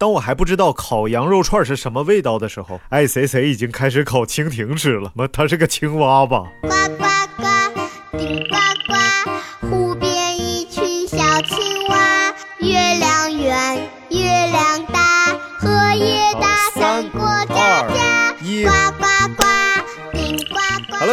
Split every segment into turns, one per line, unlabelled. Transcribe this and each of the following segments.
当我还不知道烤羊肉串是什么味道的时候，爱谁谁已经开始烤蜻蜓吃了。妈，它是个青蛙吧？
呱呱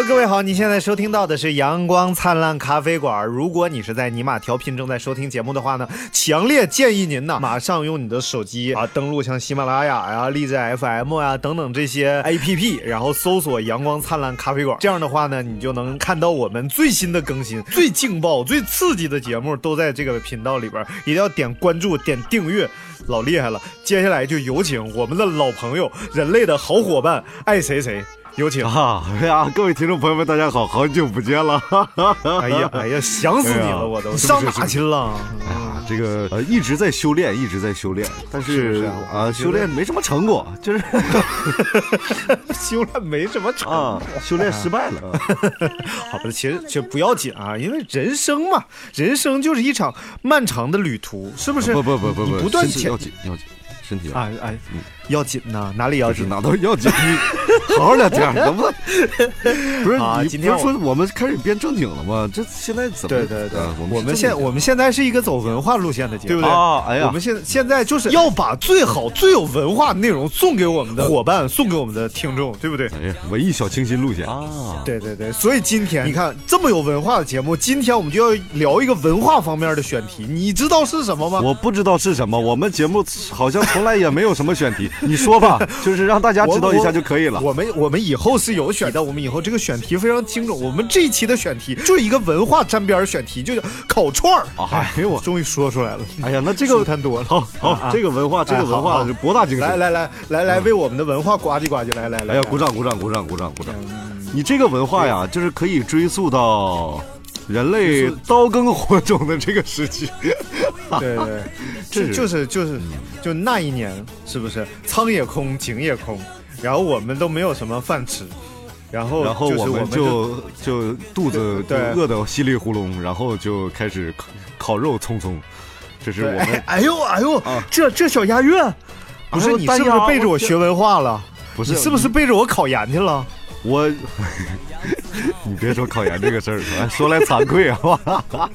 各位好，你现在收听到的是阳光灿烂咖啡馆。如果你是在尼玛调频正在收听节目的话呢，强烈建议您呢，马上用你的手机啊，登录像喜马拉雅呀、荔枝 FM 呀等等这些 APP，然后搜索“阳光灿烂咖啡馆”。这样的话呢，你就能看到我们最新的更新、最劲爆、最刺激的节目都在这个频道里边，一定要点关注、点订阅。老厉害了，接下来就有请我们的老朋友、人类的好伙伴爱谁谁，有请。
啊，哎呀，各位听众朋友们，大家好，好久不见了。
哎呀，哎呀，想死你了，我都
是
上哪去了？
哎呀，这个呃一直在修炼，一直在修炼，但是
是啊
啊，修炼没什么成果，就是
修炼没什么成
啊，修炼失败了。
好吧，其实其实不要紧啊，因为人生嘛，人生就是一场漫长的旅途，是不是？
不不不不不，
不断前
身体要紧要紧，身体要紧。
啊哎，要紧呐，哪里要紧？
哪都要紧，你好好聊天，能不能？不是你
啊今天
不是说我们开始变正经了吗？这现在怎么？
对对对
啊，我
我们现我们现在是一个走文化路线的节目，对不对？
啊哎呀
我们现现在就是要把最好、最有文化的内容送给我们的伙伴，送给我们的听众，对不对？
哎呀，文艺小清新路线啊。
对对对，所以今天你看这么有文化的节目，今天我们就要聊一个文化方面的选题，你知道是什么吗？
我不知道是什么，我们节目好像从来也没有什么选题，你说吧，就是让大家知道一下就可以了。
我们我们以后是有选的，我们以后这个选题非常精准。我们这一期的选题就是一个文化沾边儿选题，就叫烤串儿。
哎呦我，
终于说出来了，
哎呀，那这
舒
个
太多了。
好这个文化，这个文化是博大精深。
来来来来来，为我们的文化呱唧呱唧，来来来，
哎呀，鼓掌鼓掌鼓掌鼓掌鼓掌！你这个文化呀，就是可以追溯到人类刀耕火种的这个时期。
对对对，
这
就是就是就是就那一年，是不是仓也空，井也空，然后我们都没有什么饭吃，然后
然后
就是我
我们就就肚子就饿得稀里糊涂，然后就开始烤烤肉匆匆。这是我们
哎哎呦哎呦
啊，
这这小押韵，不是你是不是背着我学文化了？
不是
你是不是背着我考研去了？
我，你别说考研这个事儿，哎 说来惭愧啊！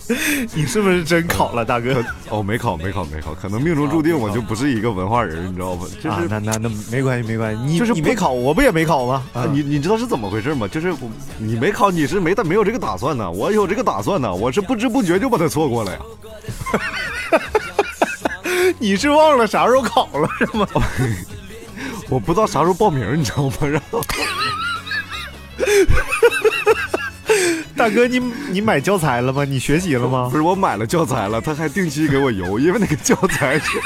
你是不是真考了，大哥？
哦，没考，没考，没考，可能命中注定我就不是一个文化人，你知道吗？就
啊，
是、
那那那没关系，没关系，你
就是
你没考，我不也没考吗？
啊，你你知道是怎么回事吗？就是我你没考，你是没没有这个打算呢，我有这个打算呢，我是不知不觉就把它错过了呀。
你是忘了啥时候考了是吗？
我不知道啥时候报名，你知道吗？然后
大哥，你你买教材了吗？你学习了吗
不？是我买了教材了，他还定期给我邮，因为那个教材是。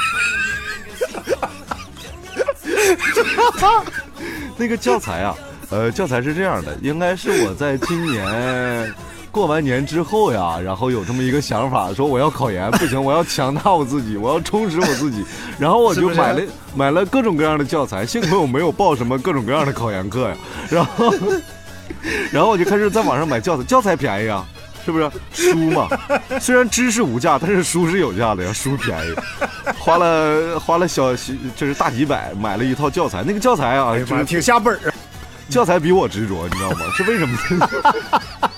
那个教材啊，呃，教材是这样的，应该是我在今年过完年之后呀，然后有这么一个想法，说我要考研，不行，我要强大我自己，我要充实我自己，然后我就买了买了各种各样的教材，幸亏我没有报什么各种各样的考研课呀，然后 然后我就开始在网上买教材，教材便宜啊。是不是书嘛？虽然知识无价，但是书是有价的呀，书便宜，花了花了小就是大几百买了一套教材，那个教材啊，就是
挺下本儿啊。
教材比我执着，你知道吗？是为什么呢？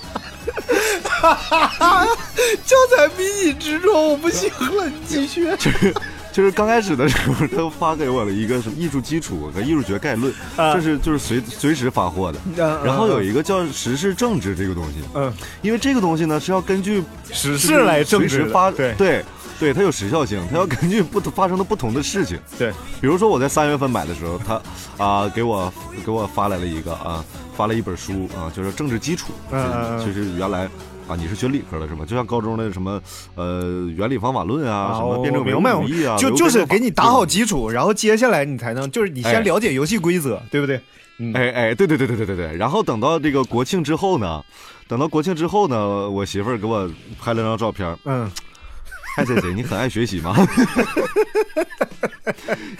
教材比你执着，我不行了，你继续。
就是就是刚开始的时候，他发给我了一个什么艺术基础和艺术学概论，
啊
这是就是随随时发货的。然后有一个叫时事政治这个东西，
嗯，
因为这个东西呢是要根据
时事来政治的
随时发，
对
对对，它有时效性，它要根据不同发生的不同的事情。
对，
比如说我在三月份买的时候，他啊、给我给我发来了一个啊、发了一本书啊、就是政治基础，就是原来。啊，你是学理科的是吗？就像高中的什么，呃，原理方法论啊，什么辩证唯
明白
物主义啊，
就就是给你打好基础，然后接下来你才能，就是你
哎
先了解游戏规则，对不对？嗯，
哎哎，对对对对对对对。然后等到这个国庆之后呢，等到国庆之后呢，我媳妇儿给我拍了张照片，
嗯，
嗨谁谁，你很爱学习吗？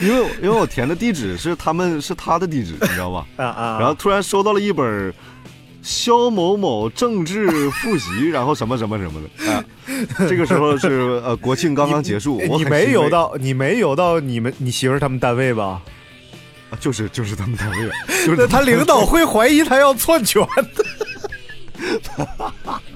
因为因为我填的地址是他们是他的地址，你知道吧？
啊啊，
然后突然收到了一本肖某某政治复习，然后什么什么什么的，啊，这个时候是呃国庆刚刚结束，我
你没游到，你没游到你们你媳妇儿他们单位吧？
啊就是就是他们单位，就是
那他领导会怀疑他要篡权的。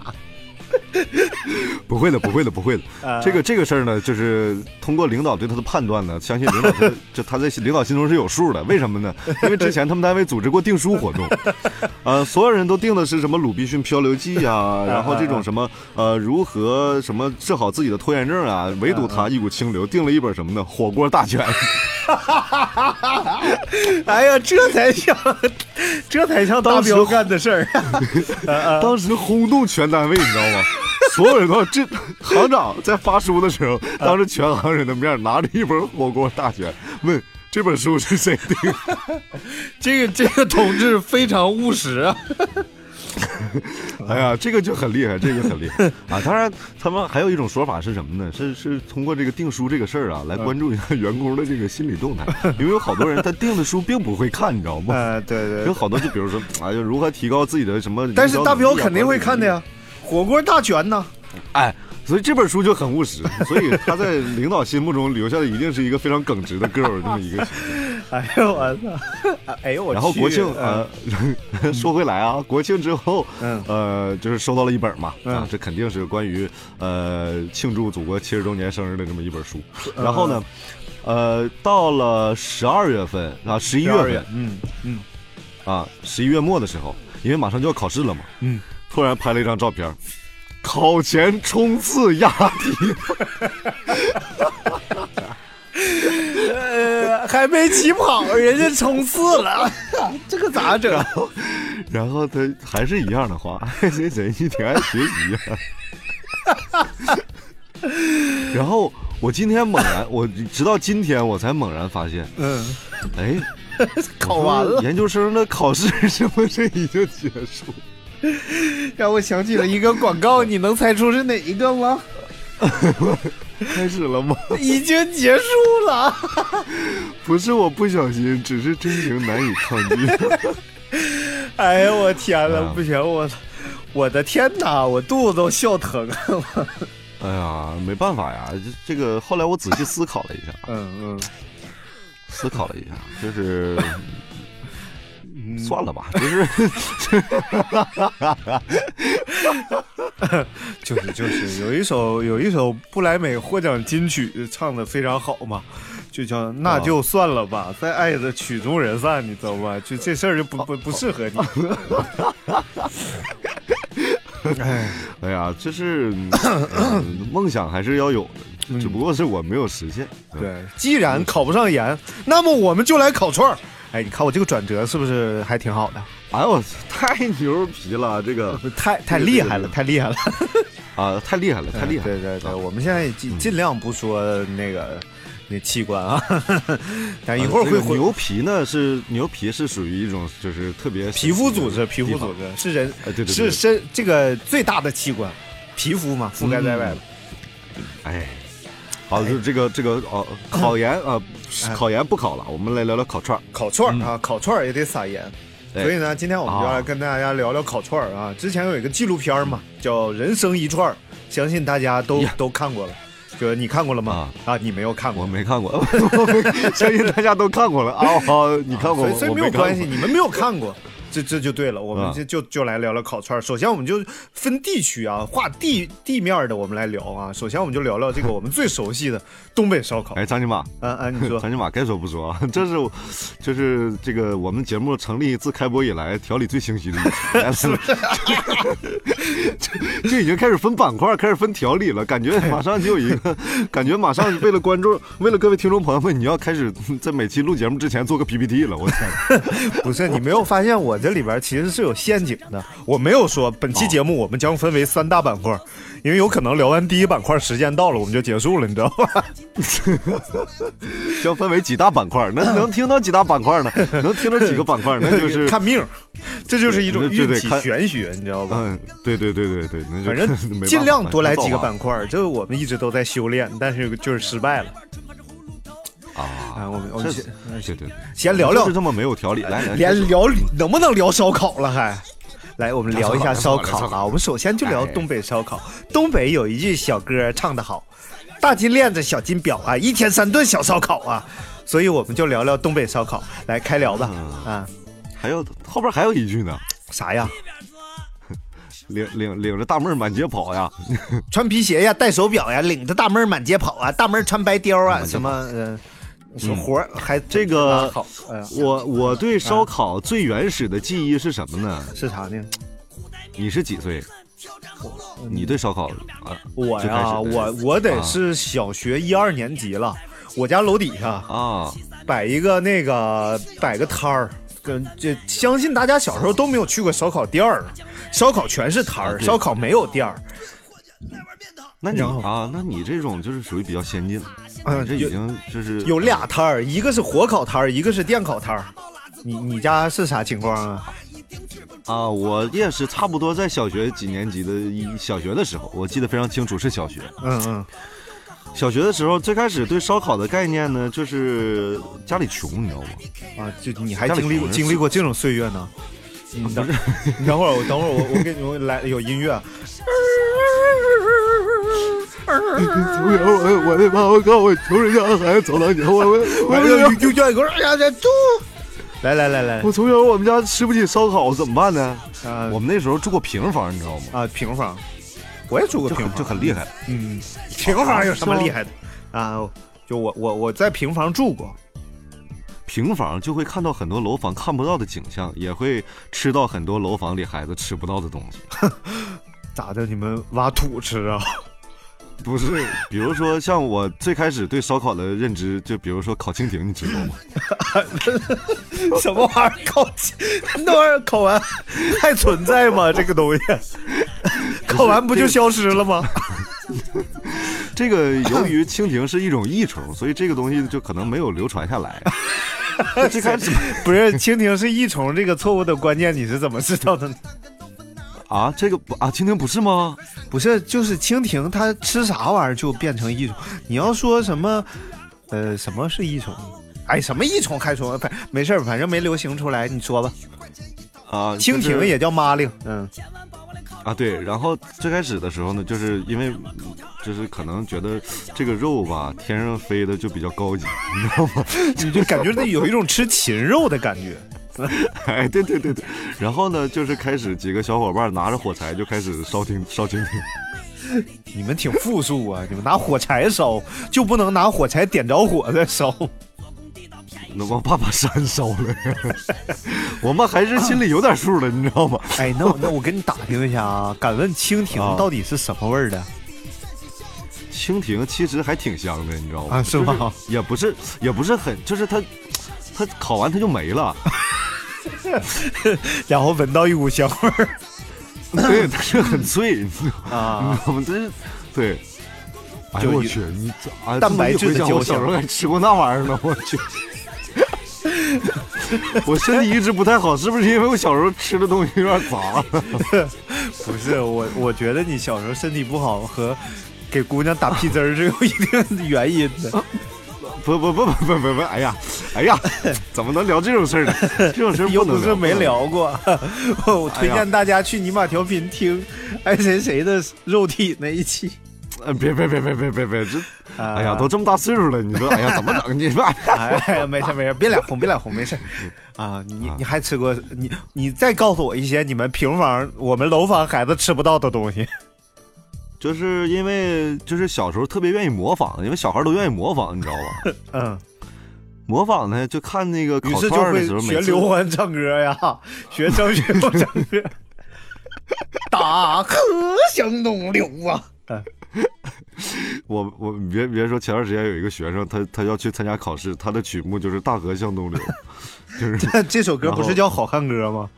不会的，不会的，不会的。
啊
这个这个事儿呢，就是通过领导对他的判断呢，相信领导他 就他在领导心中是有数的。为什么呢？因为之前他们单位组织过订书活动，呃，所有人都订的是什么《鲁滨逊漂流记》啊，然后这种什么呃如何什么治好自己的拖延症啊，唯独他一股清流，订了一本什么呢？《火锅大全》。
哎呀，这才像，这才像大彪干的事儿。
当时轰动全单位，你知道吗？所有人都这行长在发书的时候，当着全行人的面拿着一本《火锅大全》，问这本书是谁订的？
这个这个同志非常务实啊。
哎呀，这个就很厉害，这个很厉害啊！当然，他们还有一种说法是什么呢？是是通过这个订书这个事儿啊，来关注一下员工的这个心理动态，因为有好多人他订的书并不会看，你知道吗？
呃，对对
有好多就比如说，哎呀，如何提高自己的什么？
但是大彪肯定会看的。呀，火锅大全呢。
哎，所以这本书就很务实，所以他在领导心目中留下的一定是一个非常耿直的 girl 这么一个形象。
哎呦我操！哎呦我去。
然后国庆
嗯
呃，说回来啊，国庆之后，
嗯
呃，就是收到了一本嘛，啊
嗯，
这肯定是关于呃庆祝祖国七十周年生日的这么一本书。然后呢，呃，到了十二月份啊，十一月份
月，嗯嗯，
啊，十一月末的时候，因为马上就要考试了嘛，
嗯，
突然拍了一张照片，考前冲刺押题，
呃，还没起跑，人家冲刺了，这个咋整？
然后他还是一样的话，谁谁你挺爱学习。呀、然后我今天猛然，我直到今天我才猛然发现，
嗯，
哎，
考完了，
研究生的考试是不是已经结束？
让我想起了一个广告，你能猜出是哪一个吗？
开始了吗？
已经结束了。
不是我不小心，只是真情难以抗拒。
哎呀，我天呐，
啊
不行，我我的天哪，我肚子都笑疼了。
哎呀，没办法呀，这这个后来我仔细思考了一下，
嗯嗯，
思考了一下，就是。算了吧，就是
就是就是有一首有一首布莱美获奖金曲唱的非常好嘛，就叫那就算了吧，再爱的曲终人散，你知道吧？就这事儿就不不不适合你。哎，
哎呀，就是、呃梦想还是要有的，只不过是我没有实现。
对，既然考不上研，那么我们就来烤串儿。哎，你看我这个转折是不是还挺好的？
哎呦，太牛皮了，这个
太太厉害了，太厉害了，
啊，太厉害了，太厉害了。
对对对，
啊
我们现在尽尽量不说那个那器官啊，但一
啊
会儿会回
这个牛皮呢，是牛皮是属于一种就是特别
皮肤组织，皮肤组织是人
哎对对对
是身这个最大的器官，皮肤嘛，覆盖在外的。
哎，好，就是这个这个哦，考研啊，考研不考了，我们来聊聊烤串儿。
烤串儿啊，烤串儿也得撒盐。所以呢，今天我们就要来
啊
跟大家聊聊烤串儿啊。之前有一个纪录片儿嘛，叫《人生一串儿》，相信大家都
呀
都看过了。就你看过了吗？啊，你没有看过
我。没看过，我没相信大家都看过了啊。好，你看过吗？
所以没有关系，你们没有看过，这这就对了。我们
啊
就就就来聊聊烤串儿。首先，我们就分地区啊，划地地面的，我们来聊啊。首先，我们就聊聊这个我们最熟悉的东北烧烤。
哎，张金马，
嗯嗯，你说
张金马该说不说啊，这是我就是这个我们节目成立自开播以来条理最清晰的一期，来了 就就已经开始分板块，开始分条理了，感觉马上就有一个，感觉马上为了观众，为了各位听众朋友们，你要开始在每期录节目之前做个 PPT 了，我天，
不是你没有发现我这里边其实是有陷阱的？我没有说本期节目我们将分为三大板块，因为有可能聊完第一板块时间到了我们就结束了，你知道吧？
将分为几大板块，能能听到几大板块呢？能听到几个板块，那就是
看命，这就是一种运气玄学，你知道吧？
嗯，对对对对对，
反正 尽量多来几个板块，这个我们一直都在修炼，但是就是失败了。啊，
啊，
我们我们先
对对，
先聊聊
就是这么没有条理，来来，
连聊能不能聊烧烤了还？来，我们聊一下烧烤啊。我们首先就聊
哎
东北烧烤。东北有一句小歌唱得好，大金链子，小金表啊，一天三顿小烧烤啊。所以我们就聊聊东北烧烤，来开聊吧。
嗯
啊，
还有后边还有一句呢，
啥呀？
领领领着大妹儿满街跑呀，
穿皮鞋呀，戴手表呀，领着大妹儿满街跑啊，大妹儿穿白貂啊，什么呃，说活儿还
这个我我对烧烤最原始的记忆是什么呢？
是啥呢？
你是几岁？你对烧烤啊？
我呀，我我得
啊
是小学一二年级了，我家楼底下
啊，
摆一个那个摆个摊儿，跟这相信大家小时候都没有去过烧烤店儿，烧烤全是摊儿，烧烤没有店儿。
那你啊，那你这种就是属于比较先进了，
嗯
这已经就是
有俩摊儿，一个是火烤摊儿，一个是电烤摊儿。你你家是啥情况啊？
啊，我也是差不多在小学几年级的一小学的时候，我记得非常清楚，是小学。
嗯嗯，
小学的时候，最开始对烧烤的概念呢，就是家里穷，你知道吗？
啊，就你还经历过经历过这种岁月呢？你等你等会儿，我等会儿我我给你们来有音乐
我我的妈，我靠，我穷人家的孩子走到你，我我
哎呀，就叫一个，哎呀，这猪！来来来来，
我从小我们家吃不起烧烤，怎么办呢？
啊
我们那时候住过平房，你知道吗？
啊平房，我也住过平房，
就很厉害。
嗯，平房有什么厉害的啊？就我我我在平房住过，
平房就会看到很多楼房看不到的景象，也会吃到很多楼房里孩子吃不到的东西。
咋的？你们挖土吃啊？
不是，比如说像我最开始对烧烤的认知，就比如说烤蜻蜓，你知道吗？
什么玩意儿？烤那玩意儿烤完还存在吗？这个东西烤完不就消失了吗？
这个由于蜻蜓是一种益虫，所以这个东西就可能没有流传下来。最开始
不是，蜻蜓是益虫这个错误的观念，你是怎么知道的呢？
啊，这个不啊，蜻蜓不是吗？
不是，就是蜻蜓它吃啥玩意儿就变成益虫。你要说什么，呃，什么是益虫？哎，什么益虫害虫？反没事儿，反正没流行出来，你说吧。
啊，
蜻蜓也叫妈令，嗯，
啊，对。然后最开始的时候呢，就是因为嗯就是可能觉得这个肉吧，天上飞的就比较高级，你知道吗？
你就感觉那有一种吃禽肉的感觉。
哎，对对对对。然后呢，就是开始几个小伙伴拿着火柴就开始烧蜻烧蜻蜓。
你们挺富庶啊！你们拿火柴烧，就不能拿火柴点着火再烧？
那我怕把山烧了，我们还是心里有点数的，你知道吗？
哎，那我那我跟你打听一下啊，敢问蜻蜓
啊
到底是什么味儿的？
蜻蜓其实还挺香的，你知道吗？
啊是吗
就是也不是，也不是很，就是它，它烤完它就没了。
然后闻到一股香味儿
对，它是很脆，
啊！
我们这是对。哎我去，你这啊，
蛋白质的
这么一回想
胶
我小时候还吃过那玩意儿呢，我去。我身体一直不太好，是不是因为我小时候吃的东西有点杂？
不是我，我觉得你小时候身体不好和给姑娘打屁汁儿是有一定的原因的。
不不不不不不不，哎呀，哎呀，怎么能聊这种事儿呢？这种事儿
又
能
不是没
聊。
过，我推荐大家去尼玛调频听爱谁谁的肉体那一期。
呃，别别别别别别别，这，
啊
哎呀，都这么大岁数了，你说，哎呀，怎么整？你说，
哎呀，没事没事，别脸红别脸红，没事。啊，你你还吃过你你再告诉我一些你们平房我们楼房孩子吃不到的东西。
就是因为就是小时候特别愿意模仿，因为小孩都愿意模仿，你知道吧？
嗯，
模仿呢，就看那个烤
于是就会
串儿的时候，
学刘欢唱歌呀，学张学友唱歌。大河向东流啊！
我我你别别说，前段时间有一个学生，他他要去参加考试，他的曲目就是《大河向东流》，就是
这首歌不是叫《好汉歌》吗？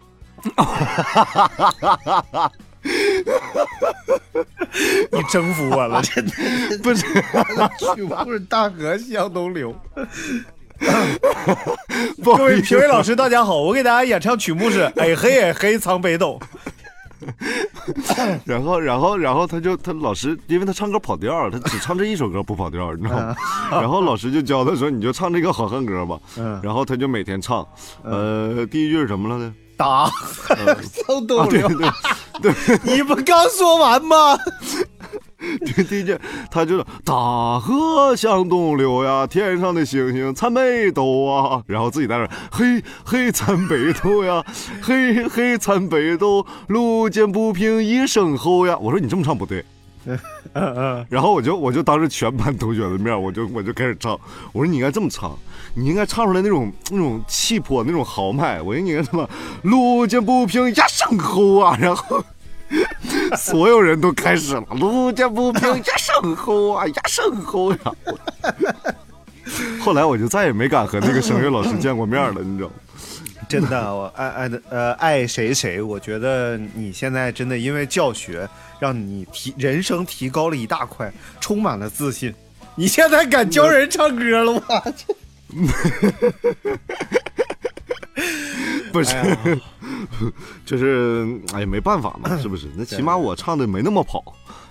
你征服我了，真 的不是曲目是《大河向东流》。各位评委老师，大家好，我给大家演唱曲目是《哎嘿哎嘿藏北斗》。
然后然后然后他就他老师，因为他唱歌跑调儿，他只唱这一首歌不跑调儿，你知道吗？然后老师就教他说，你就唱这个好汉歌吧。
嗯
然后他就每天唱，呃，第一句是什么了呢？
打
呃
向东流，
对
你不刚说完吗？
对，第一句他就是大河向东流呀，天上的星星参北斗啊，然后自己在那嘿嘿参北斗呀，嘿嘿参北斗，路见不平一声吼呀。我说你这么唱不对。然后我就我就当着全班同学的面，我就我就开始唱。我说你应该这么唱，你应该唱出来那种那种气魄，那种豪迈。我说你应该什么路见不平一声吼啊，然后。所有人都开始了，路见不平一声吼啊，一声吼呀！后来我就再也没敢和那个声乐老师见过面了，你知道吗？
真的，我爱爱的呃爱谁谁，我觉得你现在真的因为教学，让你提人生提高了一大块，充满了自信。你现在敢教人唱歌了吗？
不是，
哎
就是哎呀，没办法嘛，是不是？那起码我唱的没那么跑，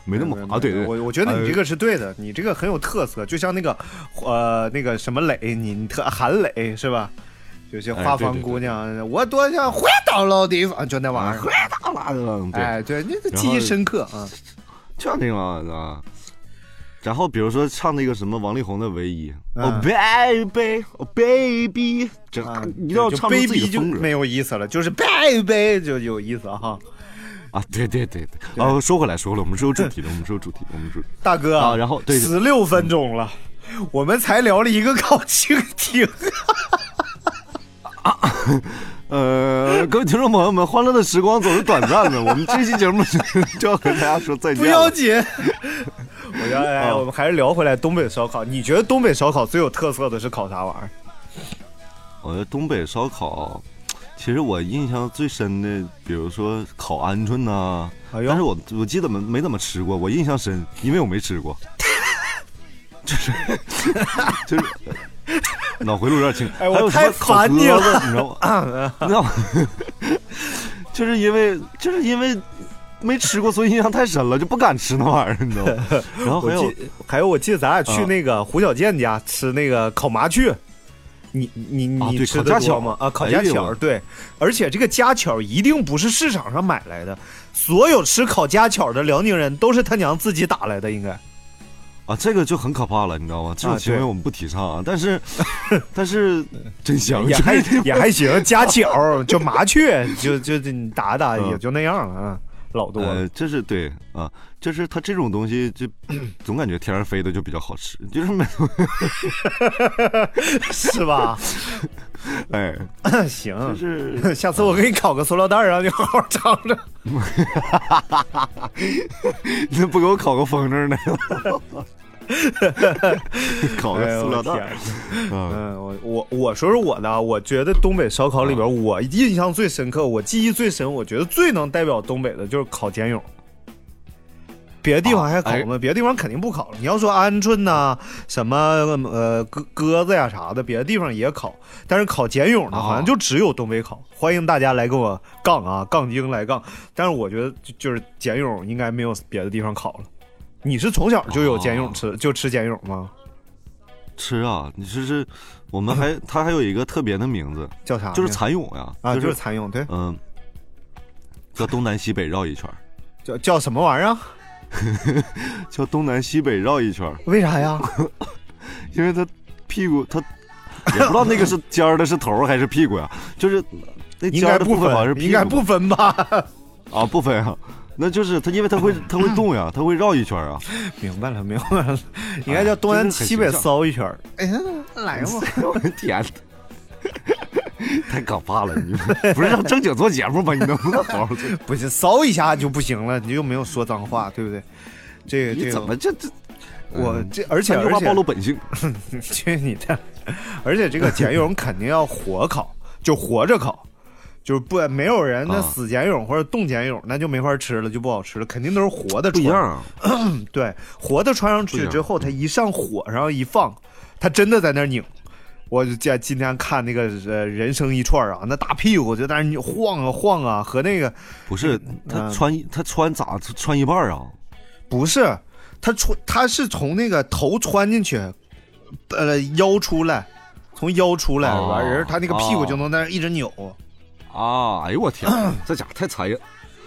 没那么啊，对对，
我我觉得你
呃
这个是对的，你这个很有特色，就像那个呃那个什么磊，你你特韩磊是吧？有些花房
哎对对
姑娘，我多想回到老地方，就那玩意儿。
回大了，对，
哎，对，那个记忆深刻啊。
就那个啊。然后比如说唱那个什么王力宏的《唯一》，
嗯
哦 baby，哦 baby，这
啊，
一定要唱出自己
baby
的风格
就没有意思了，就是 baby 就有意思哈。
啊！对对对对，哦，说回来说回来，我们是有主题的，我们是有主题，我们是
大哥
啊然后对
十六分钟了，我们才聊了一个考蜻蜓。
呃，各位听众朋友们，欢乐的时光总是短暂的，我们这期节目就 要和大家说再见
不。要紧，我要哎，
啊
我们还是聊回来东北烧烤。你觉得东北烧烤最有特色的是烤啥玩意儿？
我觉得东北烧烤，其实我印象最深的，比如说烤鹌鹑呐、但是我我记得没没怎么吃过，我印象深，因为我没吃过，就是就是 脑回路有点清。
哎我太烦你了
你知道吗？你知道吗？就是因为就是因为没吃过，所以印象太深了，就不敢吃那玩意儿，你知道吗？然后
我
还有
记还有，我记得咱俩去
啊
那个胡小健家吃那个烤麻雀。你你
啊
你吃的多吗？啊，烤家巧对，而且这个家巧一定不是市场上买来的，所有吃烤家巧的辽宁人都是他娘自己打来的，应该。
啊，这个就很可怕了，你知道吗？这种行为我们不提倡啊，但是 但是真香，
也还也还行，夹角就麻雀，就就就你打打
嗯
也就那样了啊，老多了。
呃，这是对啊，就是它这种东西就 总感觉天上飞的就比较好吃，就是没
是吧？
哎，
行，
就是
下次我给你烤个塑料袋儿，让你好好尝尝。
你怎么不给我烤个风筝呢？烤个塑料袋
嗯，我我我说说我的啊，我觉得东北烧烤里边，我印象最深刻，我记忆最深，我觉得最能代表东北的就是烤茧蛹。别的地方还烤
啊
吗？别的地方肯定不烤了。你要说鹌鹑呐、什么呃鸽鸽子呀啥的，别的地方也烤，但是烤茧蛹呢，
啊
好像就只有东北烤。欢迎大家来跟我杠啊，杠精来杠。但是我觉得就就是茧蛹应该没有别的地方烤了。你是从小就有茧蛹吃，就吃茧蛹吗？
吃啊！你这是我们还 它还有一个特别的名字，
叫啥？
就是蚕蛹呀，
啊，
就
就是蚕蛹，对，
嗯，叫东南西北绕一圈，
叫叫什么玩意儿啊？
叫东南西北绕一圈儿，
为啥呀？
因为他屁股他 也不知道那个是尖儿的是头儿还是屁股呀，就是那尖
应该不
儿的部分好像是，屁股
应该不分吧？
啊不分啊，那就是它因为它会它会动呀，它会绕一圈儿啊，
明白了，明白了，应该叫东南西北骚一圈儿。哎呀，来嘛，
我的天哪！太可怕了！你不是让正经做节目吗？你能不能好好做？
不是骚一下就不行了，你又没有说脏话，对不对？这个这
你怎，么这这？
我
嗯
这而且
三句话
而且
暴露本性。
去你的！而且这个茧蛹肯定要活烤，就活着烤，就是不没有人那
啊
死茧蛹或者冻茧蛹，那就没法吃了，就不好吃了，肯定都是活的。
不一样，啊！
对，活的穿上去之后，它一上火然后一放，它真的在那儿拧。我就见今天看那个呃人生一串啊，那大屁股就在那晃啊晃啊，和那个
不是他
嗯
穿一他穿咋穿一半儿啊？
不是他穿他是从那个头穿进去，呃腰出来，从腰出来
哦
完人他那个屁股就能在那一直扭。
啊！哎呦我天，这家伙太残忍。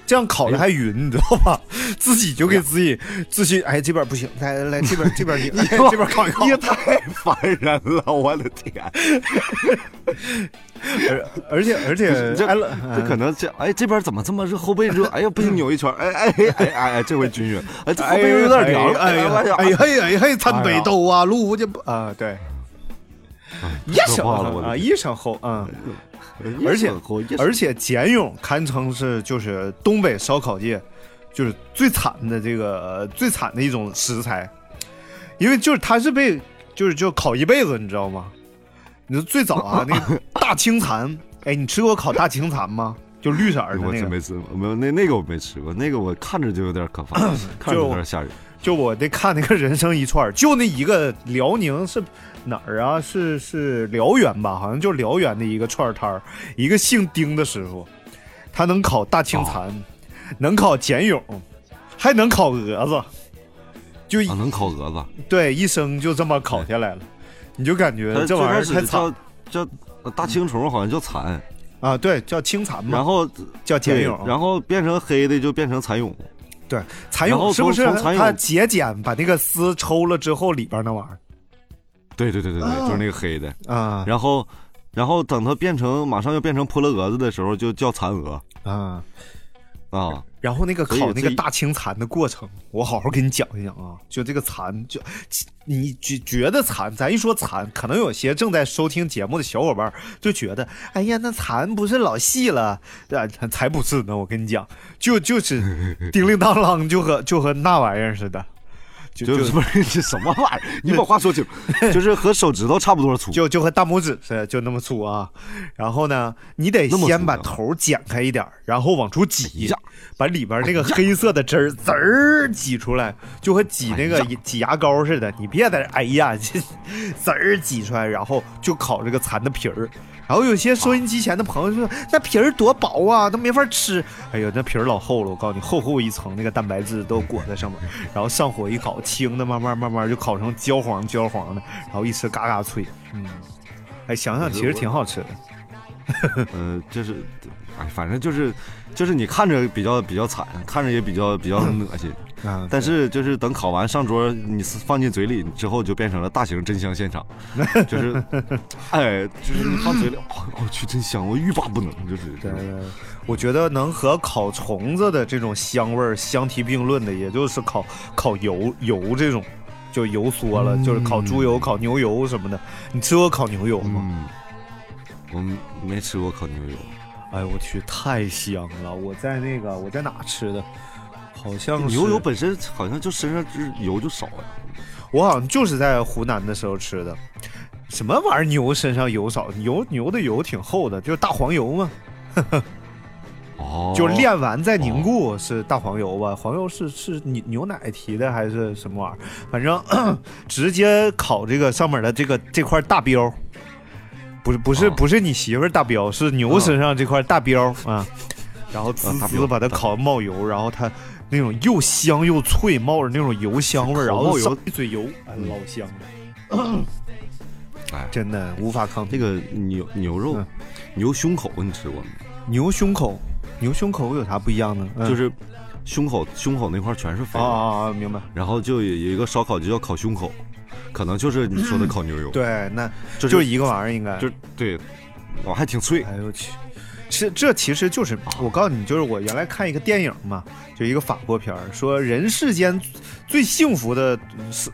这样烤的还匀，你知道吧？自己就给自己自信，哎，这边不行，来来来，这边这边你，哎 这边烤一烤
你。也太烦人了，我的天！
而而且而且，
这这可能这哎这边怎么这么热？后背热？哎呀，不行，扭一圈。哎哎哎哎哎，这回均匀。哎，这后背有点凉了。
哎呀
呀
哎呀嘿哎嘿，参北斗啊，路就不啊，对，一声
可怕了我的
啊，一声后啊，
一
而且而且茧蛹堪称是就是东北烧烤界就是最惨的这个最惨的一种食材，因为就是它是被就是就烤一辈子，你知道吗？你说最早啊，那个 大青蚕，哎，你吃过烤大青蚕吗？就绿色的
我
那个，
真没吃过，没有那那个我没吃过，那个我看着就有点可怕，看着有点吓人。
就我得看那个人生一串儿，就那一个辽宁是哪儿啊？是是辽源吧？好像就辽源的一个串摊儿，一个姓丁的师傅，他能烤大青蚕，能烤茧蛹，还能烤蛾子，就、
啊，能烤蛾子。
对一生就这么烤下来了，你就感觉这玩意儿惨
叫叫呃大青虫，好像叫蚕，
啊！对，叫青蚕嘛，
然后
叫茧蛹，
然后变成黑的就变成蚕蛹。
对蚕
然后
蛹是不是它节俭把那个丝抽了之后里边那玩意儿
对对对对对，就是那个黑的。
啊
然后，然后等它变成马上要变成扑了蛾子的时候，就叫蚕蛾
啊？
啊。
然后那个烤那个大青蚕的过程，我好好给你讲一讲啊。就这个蚕，就你觉觉得蚕，咱一说蚕，可能有些正在收听节目的小伙伴就觉得，哎呀，那蚕不是老细了？啊，才不是呢！我跟你讲，就就是叮铃当啷，就和就和那玩意儿似的，就是
不是这什么玩意儿？你把话说清楚，就是和手指头差不多粗。
就就和大拇指似的，就那么粗啊。然后呢，你得先把
呢
头剪开一点儿，然后往出挤
一下，
把里边那个黑色的汁儿滋儿挤出来，就和挤那个挤牙膏似的。你别在这哎呀，这 滋儿挤出来，然后就烤这个蚕的皮儿。然后有些收音机前的朋友说：“那皮儿多薄啊，都没法吃。”哎呦，那皮儿老厚了，我告诉你，厚厚一层那个蛋白质都裹在上面，然后上火一烤，轻的慢慢慢慢就烤成焦黄焦黄的，然后一吃嘎嘎脆。嗯，哎，想想其实挺好吃的。
呃，就是，哎，反正就是，就是你看着比较比较惨，看着也比较比较 恶心，
啊，
但是就是等烤完上桌，你放进嘴里之后，就变成了大型真香现场，就是，哎，就是你放嘴里，哦我去，真香，我欲罢不能，就是，
对，我觉得能和烤虫子的这种香味儿相提并论的，也就是烤烤油油这种，就油缩了，就是烤猪油、烤牛油什么的。你吃过烤牛油吗？
嗯，我没吃过烤牛油，
哎呦我去，太香了！我在那个我在哪吃的？好像
牛油本身好像就身上就是油就少呀，
我好像就是在湖南的时候吃的。什么玩意儿？牛身上油少？牛牛的油挺厚的，就是大黄油嘛。
哦，
就炼完再凝固是大黄油吧？黄油是是牛牛奶提的还是什么玩意儿？反正 直接烤这个上面的这个这块大膘，不是不是
哦
不是你媳妇儿大膘，是牛身上这块大膘啊。然后滋滋把它烤冒油，然后它那种又香又脆，冒着那种油香味儿，然后一嘴油，哎，老香了，
哎，
真的无法抗拒。
这个牛牛肉
嗯，
牛胸口你吃过吗？
牛胸口，牛胸口有啥不一样呢？嗯
就是胸口胸口那块全是肥
啊，啊啊，明白。
然后就有有一个烧烤就叫烤胸口，可能就是你说的 烤牛油，，
对，那
就
就是一个玩意儿，应该。
就对，我还挺脆，
哎呦我去，这这其实就是我告诉你，就是我原来看一个电影嘛，就一个法国片儿，说人世间最幸福的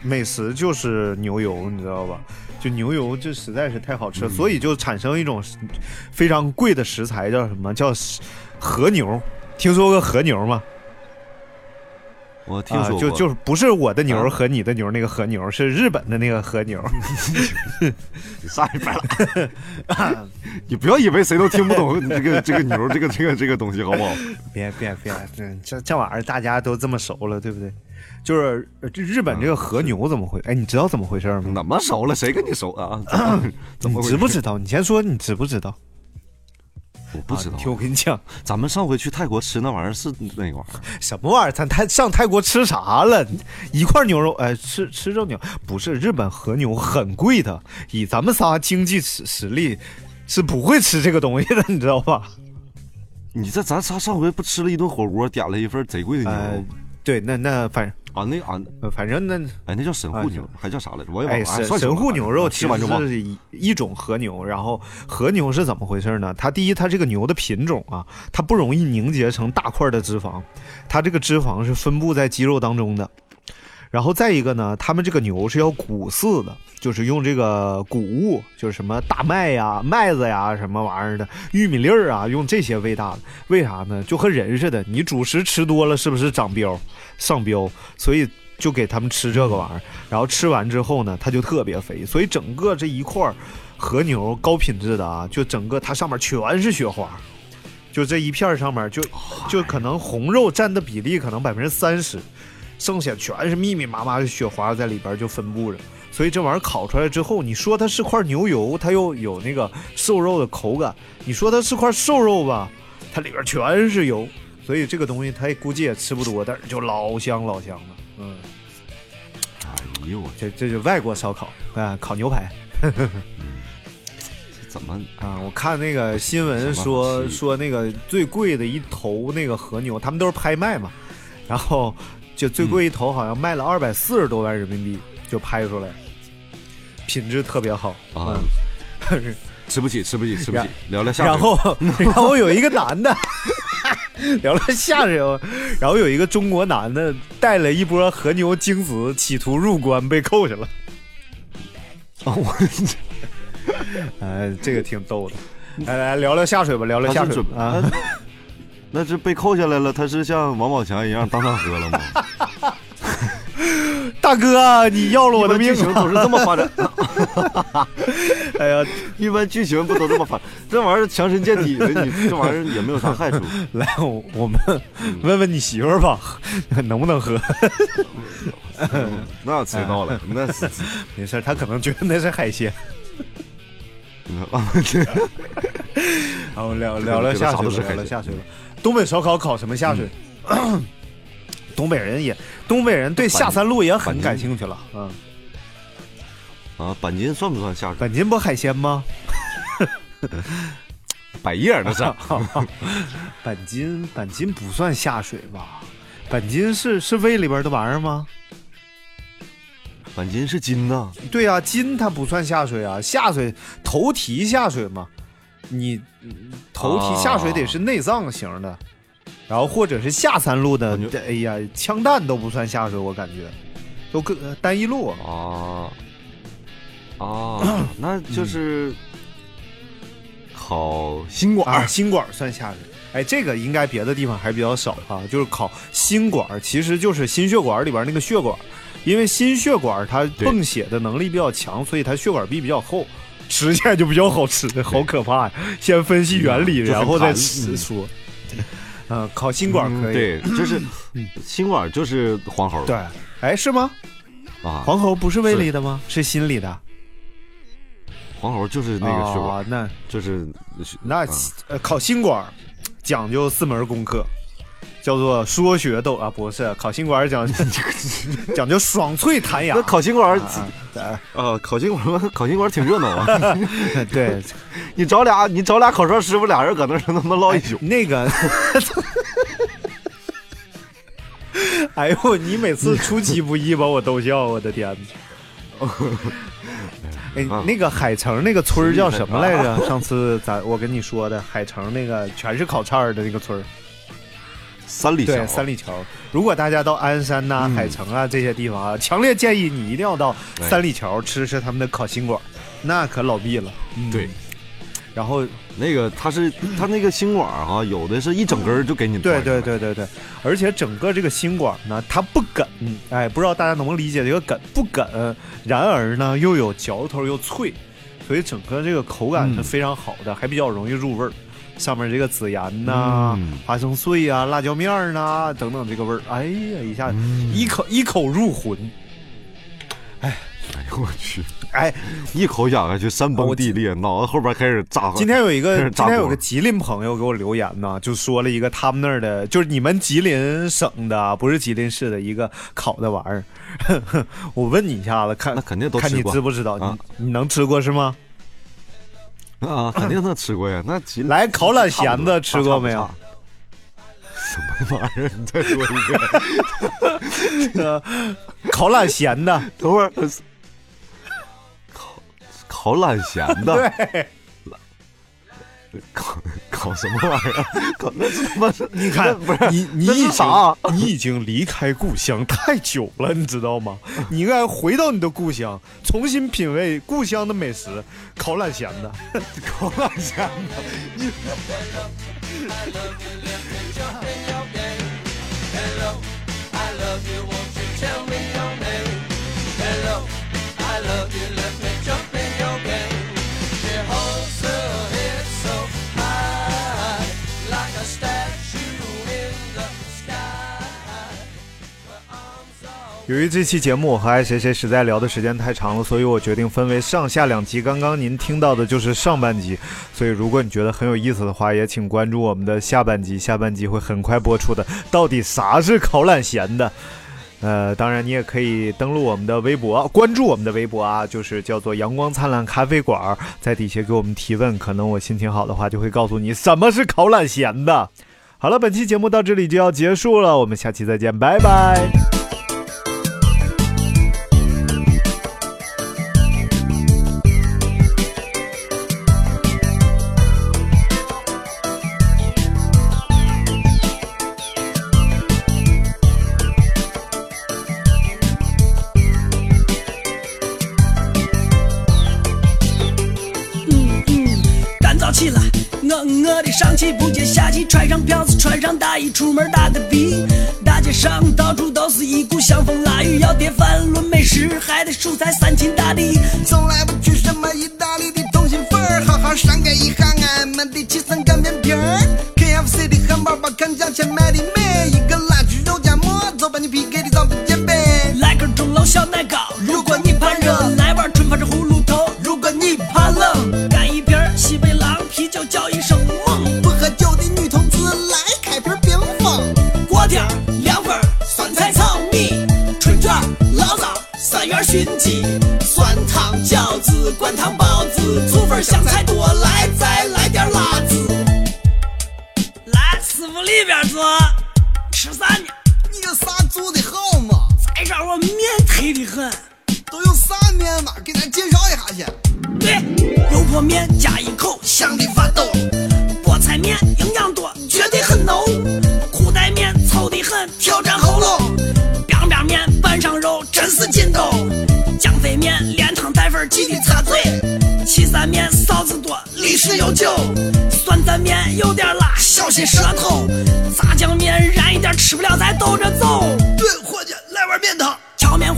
美食就是牛油，你知道吧？就牛油就实在是太好吃了，所以就产生一种非常贵的食材，叫什么叫和牛？听说过和牛吗？啊，
我听说过，
就就是不是我的牛
啊
和你的牛那个和牛，是日本的那个和牛。
你上一边了，你不要以为谁都听不懂 这个这个牛这个这个这个东西，好不好？
别别别，这这这玩意儿大家都这么熟了，对不对？就是呃这日本这个和牛怎么回？哎，你知道怎么回事吗？
怎么熟了？谁跟你熟啊？怎么怎么
你？知不知道？你先说，你知不知道？
我不知道
啊。听我跟你讲，
咱们上回去泰国吃那玩意儿是那个玩意儿，
什么玩意儿？咱泰上泰国吃啥了？一块牛肉，哎，吃吃肉牛不是日本和牛很贵的，以咱们仨经济实实力是不会吃这个东西的，你知道吧？
你这咱仨上回不吃了一顿火锅，点了一份贼贵的牛
呃
肉，
对，那那反
啊？那啊，
呃反正那
哎，那叫神户牛，还叫啥来着？我也忘
哎
了。
神神户牛肉其实。是一一种和牛，然后和牛是怎么回事呢？它第一，它这个牛的品种啊，它不容易凝结成大块的脂肪，它这个脂肪是分布在肌肉当中的。然后再一个呢，他们这个牛是要谷饲的，就是用这个谷物，就是什么大麦呀、麦子呀、什么玩意儿的玉米粒儿啊，用这些喂大的。为啥呢？就和人似的，你主食吃多了，是不是长膘、上膘？所以就给他们吃这个玩意儿。然后吃完之后呢，它就特别肥，所以整个这一块和牛高品质的啊，就整个它上面全是雪花。就这一片上面就就可能红肉占的比例可能百分之三十，剩下全是密密麻麻的雪花在里边就分布着，所以这玩意儿烤出来之后，你说它是块牛油，它又有那个瘦肉的口感；你说它是块瘦肉吧，它里边全是油，所以这个东西它估计也吃不多，但是就老香老香的。嗯，
哎呦我
这这就外国烧烤啊，烤牛排
这怎么
啊！我看那个新闻说说那个最贵的一头那个和牛，他们都是拍卖嘛，然后就最贵一头好像卖了二百四十多万人民币就拍出来，品质特别好
啊
嗯
吃不起？吃不起？吃不起？聊聊下水。
然后，然后有一个男的 聊了下水哦，然后有一个中国男的带了一波和牛精子，企图入关被扣下了。
啊，我
哎，这个挺逗的。来来聊聊下水吧，聊聊下水吧啊。
他那是被扣下来了，他是像王宝强一样当场喝了吗？
大哥，你要了我的命
剧情都是这么发展，
哎呀，
一般剧情不都这么发展？这玩意儿强身健体的，你这玩意儿也没有啥害处。
来，我我们问问你媳妇儿吧，能不能喝？
那谁到了？那是
没事儿，她可能觉得那是海鲜。
啊，
然后聊聊聊下水了，下水吧。东北烧烤烤什么下水？东北人也，东北人对下三路也很感兴趣了。嗯，
啊，板筋算不算下水？
板筋不海鲜吗？
百叶那是。
板筋，板筋不算下水吧？板筋是是胃里边的玩意儿吗？
板筋是筋呐，
对呀、筋它不算下水啊，下水头蹄下水嘛，你嗯头蹄下水得是内脏型的，然后或者是下三路的哎呀，枪弹都不算下水，我感觉。都跟呃单一路。
啊。啊，那就是烤心管
啊，心管算下水。哎，这个应该别的地方还比较少啊，就是烤心管，其实就是心血管里边那个血管，因为心血管它泵血的能力比较强，所以它血管壁比较厚，吃起来就比较好吃，好可怕呀！先分析原理，
嗯
然后再说。嗯，烤心管可以。
就是心管就是黄喉
对，哎，是吗？
啊，
黄喉不是胃里的吗？是心里的。
黄喉就是那个血管
那
就是
那
啊
呃，烤心管讲究四门功课，叫做说学逗啊，不是烤心管讲 讲究爽脆弹牙
那。烤心管呃烤心管儿烤心管挺热闹啊！
对，
你找俩你找俩烤串师傅，俩人搁那儿他妈唠一宿。
那个，哎呦，你每次出其不意把我逗笑，我的天哪！哎，那个海城那个村儿叫什么来着？上次咱我跟你说的海城那个全是烤串儿的那个村儿，对，
三里桥，
三里桥。如果大家到鞍山呐、
嗯。
海城啊这些地方啊，强烈建议你一定要到
哎
三里桥吃吃他们的烤心管儿，那可老毕了。嗯。
对，
然后
那个他是 他那个心管儿哈，有的是一整根儿就给你
对对对对对，而且整个这个心管呢，它不梗，哎，不知道大家能不能理解这个梗不梗，然而呢又有嚼头又脆，所以整个这个口感是
嗯。
非常好的，还比较容易入味儿。上面这个孜然呐、
嗯
花生碎啊、辣椒面儿呐等等这个味儿，哎呀，一下
嗯
一口一口入魂，
哎哎呦我去，
哎，
一口咬下去山崩地裂，脑子后边开始炸。
今天有一个今天有个吉林朋友给我留言呢，就说了一个他们那儿的，就是你们吉林省的，不是吉林市的一个烤的玩意儿。我问你一下子，看
那肯定都
看你知不知道？
啊
你你能吃过是吗？
啊，肯定能吃过呀！那
来烤懒咸的吃过没有？
什么玩意儿？你再说一遍。
这个烤懒咸的，
等会儿烤烤懒咸的。
对。
烤烤什么玩意儿？烤那是他妈是？
你看，
不是
你你已经
啥
你已经离开故乡太久了，你知道吗？你应该回到你的故乡，重新品味故乡的美食，烤懒咸的。
烤懒咸的。
由于这期节目我和爱谁谁实在聊的时间太长了，所以我决定分为上下两集。刚刚您听到的就是上半集，所以如果你觉得很有意思的话，也请关注我们的下半集，下半集会很快播出的。到底啥是烤懒咸的？呃，当然你也可以登录我们的微博，关注我们的微博啊，就是叫做“阳光灿烂咖啡馆”，在底下给我们提问，可能我心情好的话就会告诉你什么是烤懒咸的。好了，本期节目到这里就要结束了，我们下期再见，拜拜。
上气不接下气，穿上票子，穿上大衣，出门打个的。大街上到处都是一股香风腊雨，要点饭论美食，还得蔬菜三秦大地。
从来不去什么意大利的通心粉，好好上盖一下俺们的七层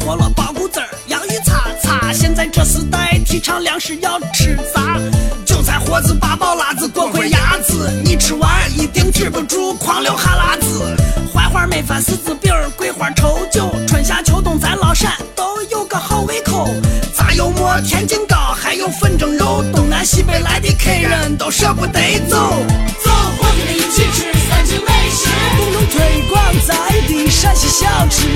荞面饸饹包谷子儿，洋芋擦擦。现在这时代提倡粮食要吃杂，韭菜盒子、八宝辣子、锅盔鸭子，你吃完一定止不住狂流哈喇子。槐花焖饭、柿子饼、桂花稠酒，春夏秋冬咱老陕都有个好胃口。炸油馍、天津糕，还有粉蒸肉，东南西北来的客人都舍不得走。走，伙计们一起吃三秦美食，共同推广咱的陕西小吃。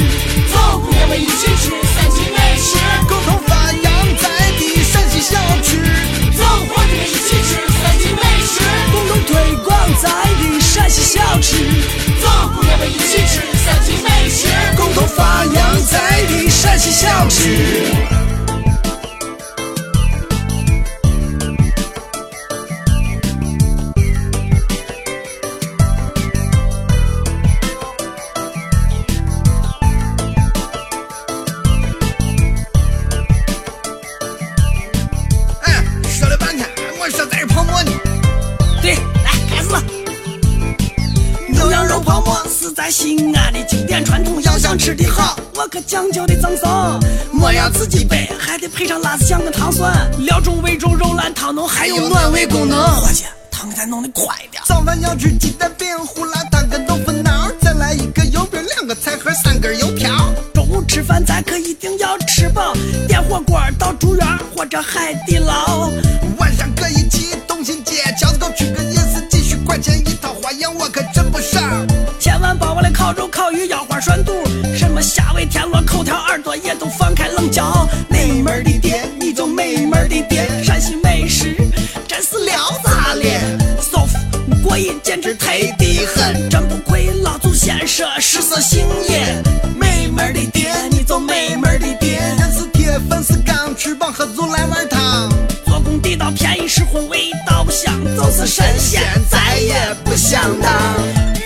走，一起吃三秦美食，
共同发扬咱的陕西小吃。
走，伙计们一起吃三秦美食，共同推广咱的陕西小吃。走，伙计们一起吃三秦美食，
共同发扬咱的陕西小吃。
牛羊肉泡馍是咱西安的经典传统，要想吃的好，我可讲究的赠送。馍要自己背，还得配上辣子酱跟糖蒜，料中味中肉烂汤浓，还有暖胃功能。伙计，汤给咱弄的快点。
早饭要吃鸡蛋饼、胡辣汤跟豆腐脑，再来一个油饼、两个菜盒、三根油条。
中午吃饭咱可一定要吃饱，点火锅到竹园或者海底捞。
晚上可以去东新街，饺子狗吃个块钱一套花样我可真不上。
千万把宝的烤肉、烤鱼、腰花涮肚，什么虾尾、田螺、口条、耳朵也都放开冷嚼。美门的爹，你就美门的爹，陕西美食真是聊炸了，soft 过瘾，简直忒的很，真不愧老祖先说食色性也。美门的爹，你就美门的爹，
人是铁，粉是钢，吃饱喝足来
玩它。味道不香，就是神仙再也不想当。